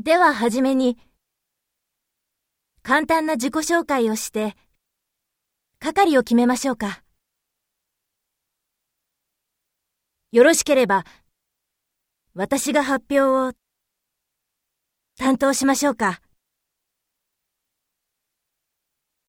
でははじめに、簡単な自己紹介をして、係を決めましょうか。よろしければ、私が発表を担当しましょうか。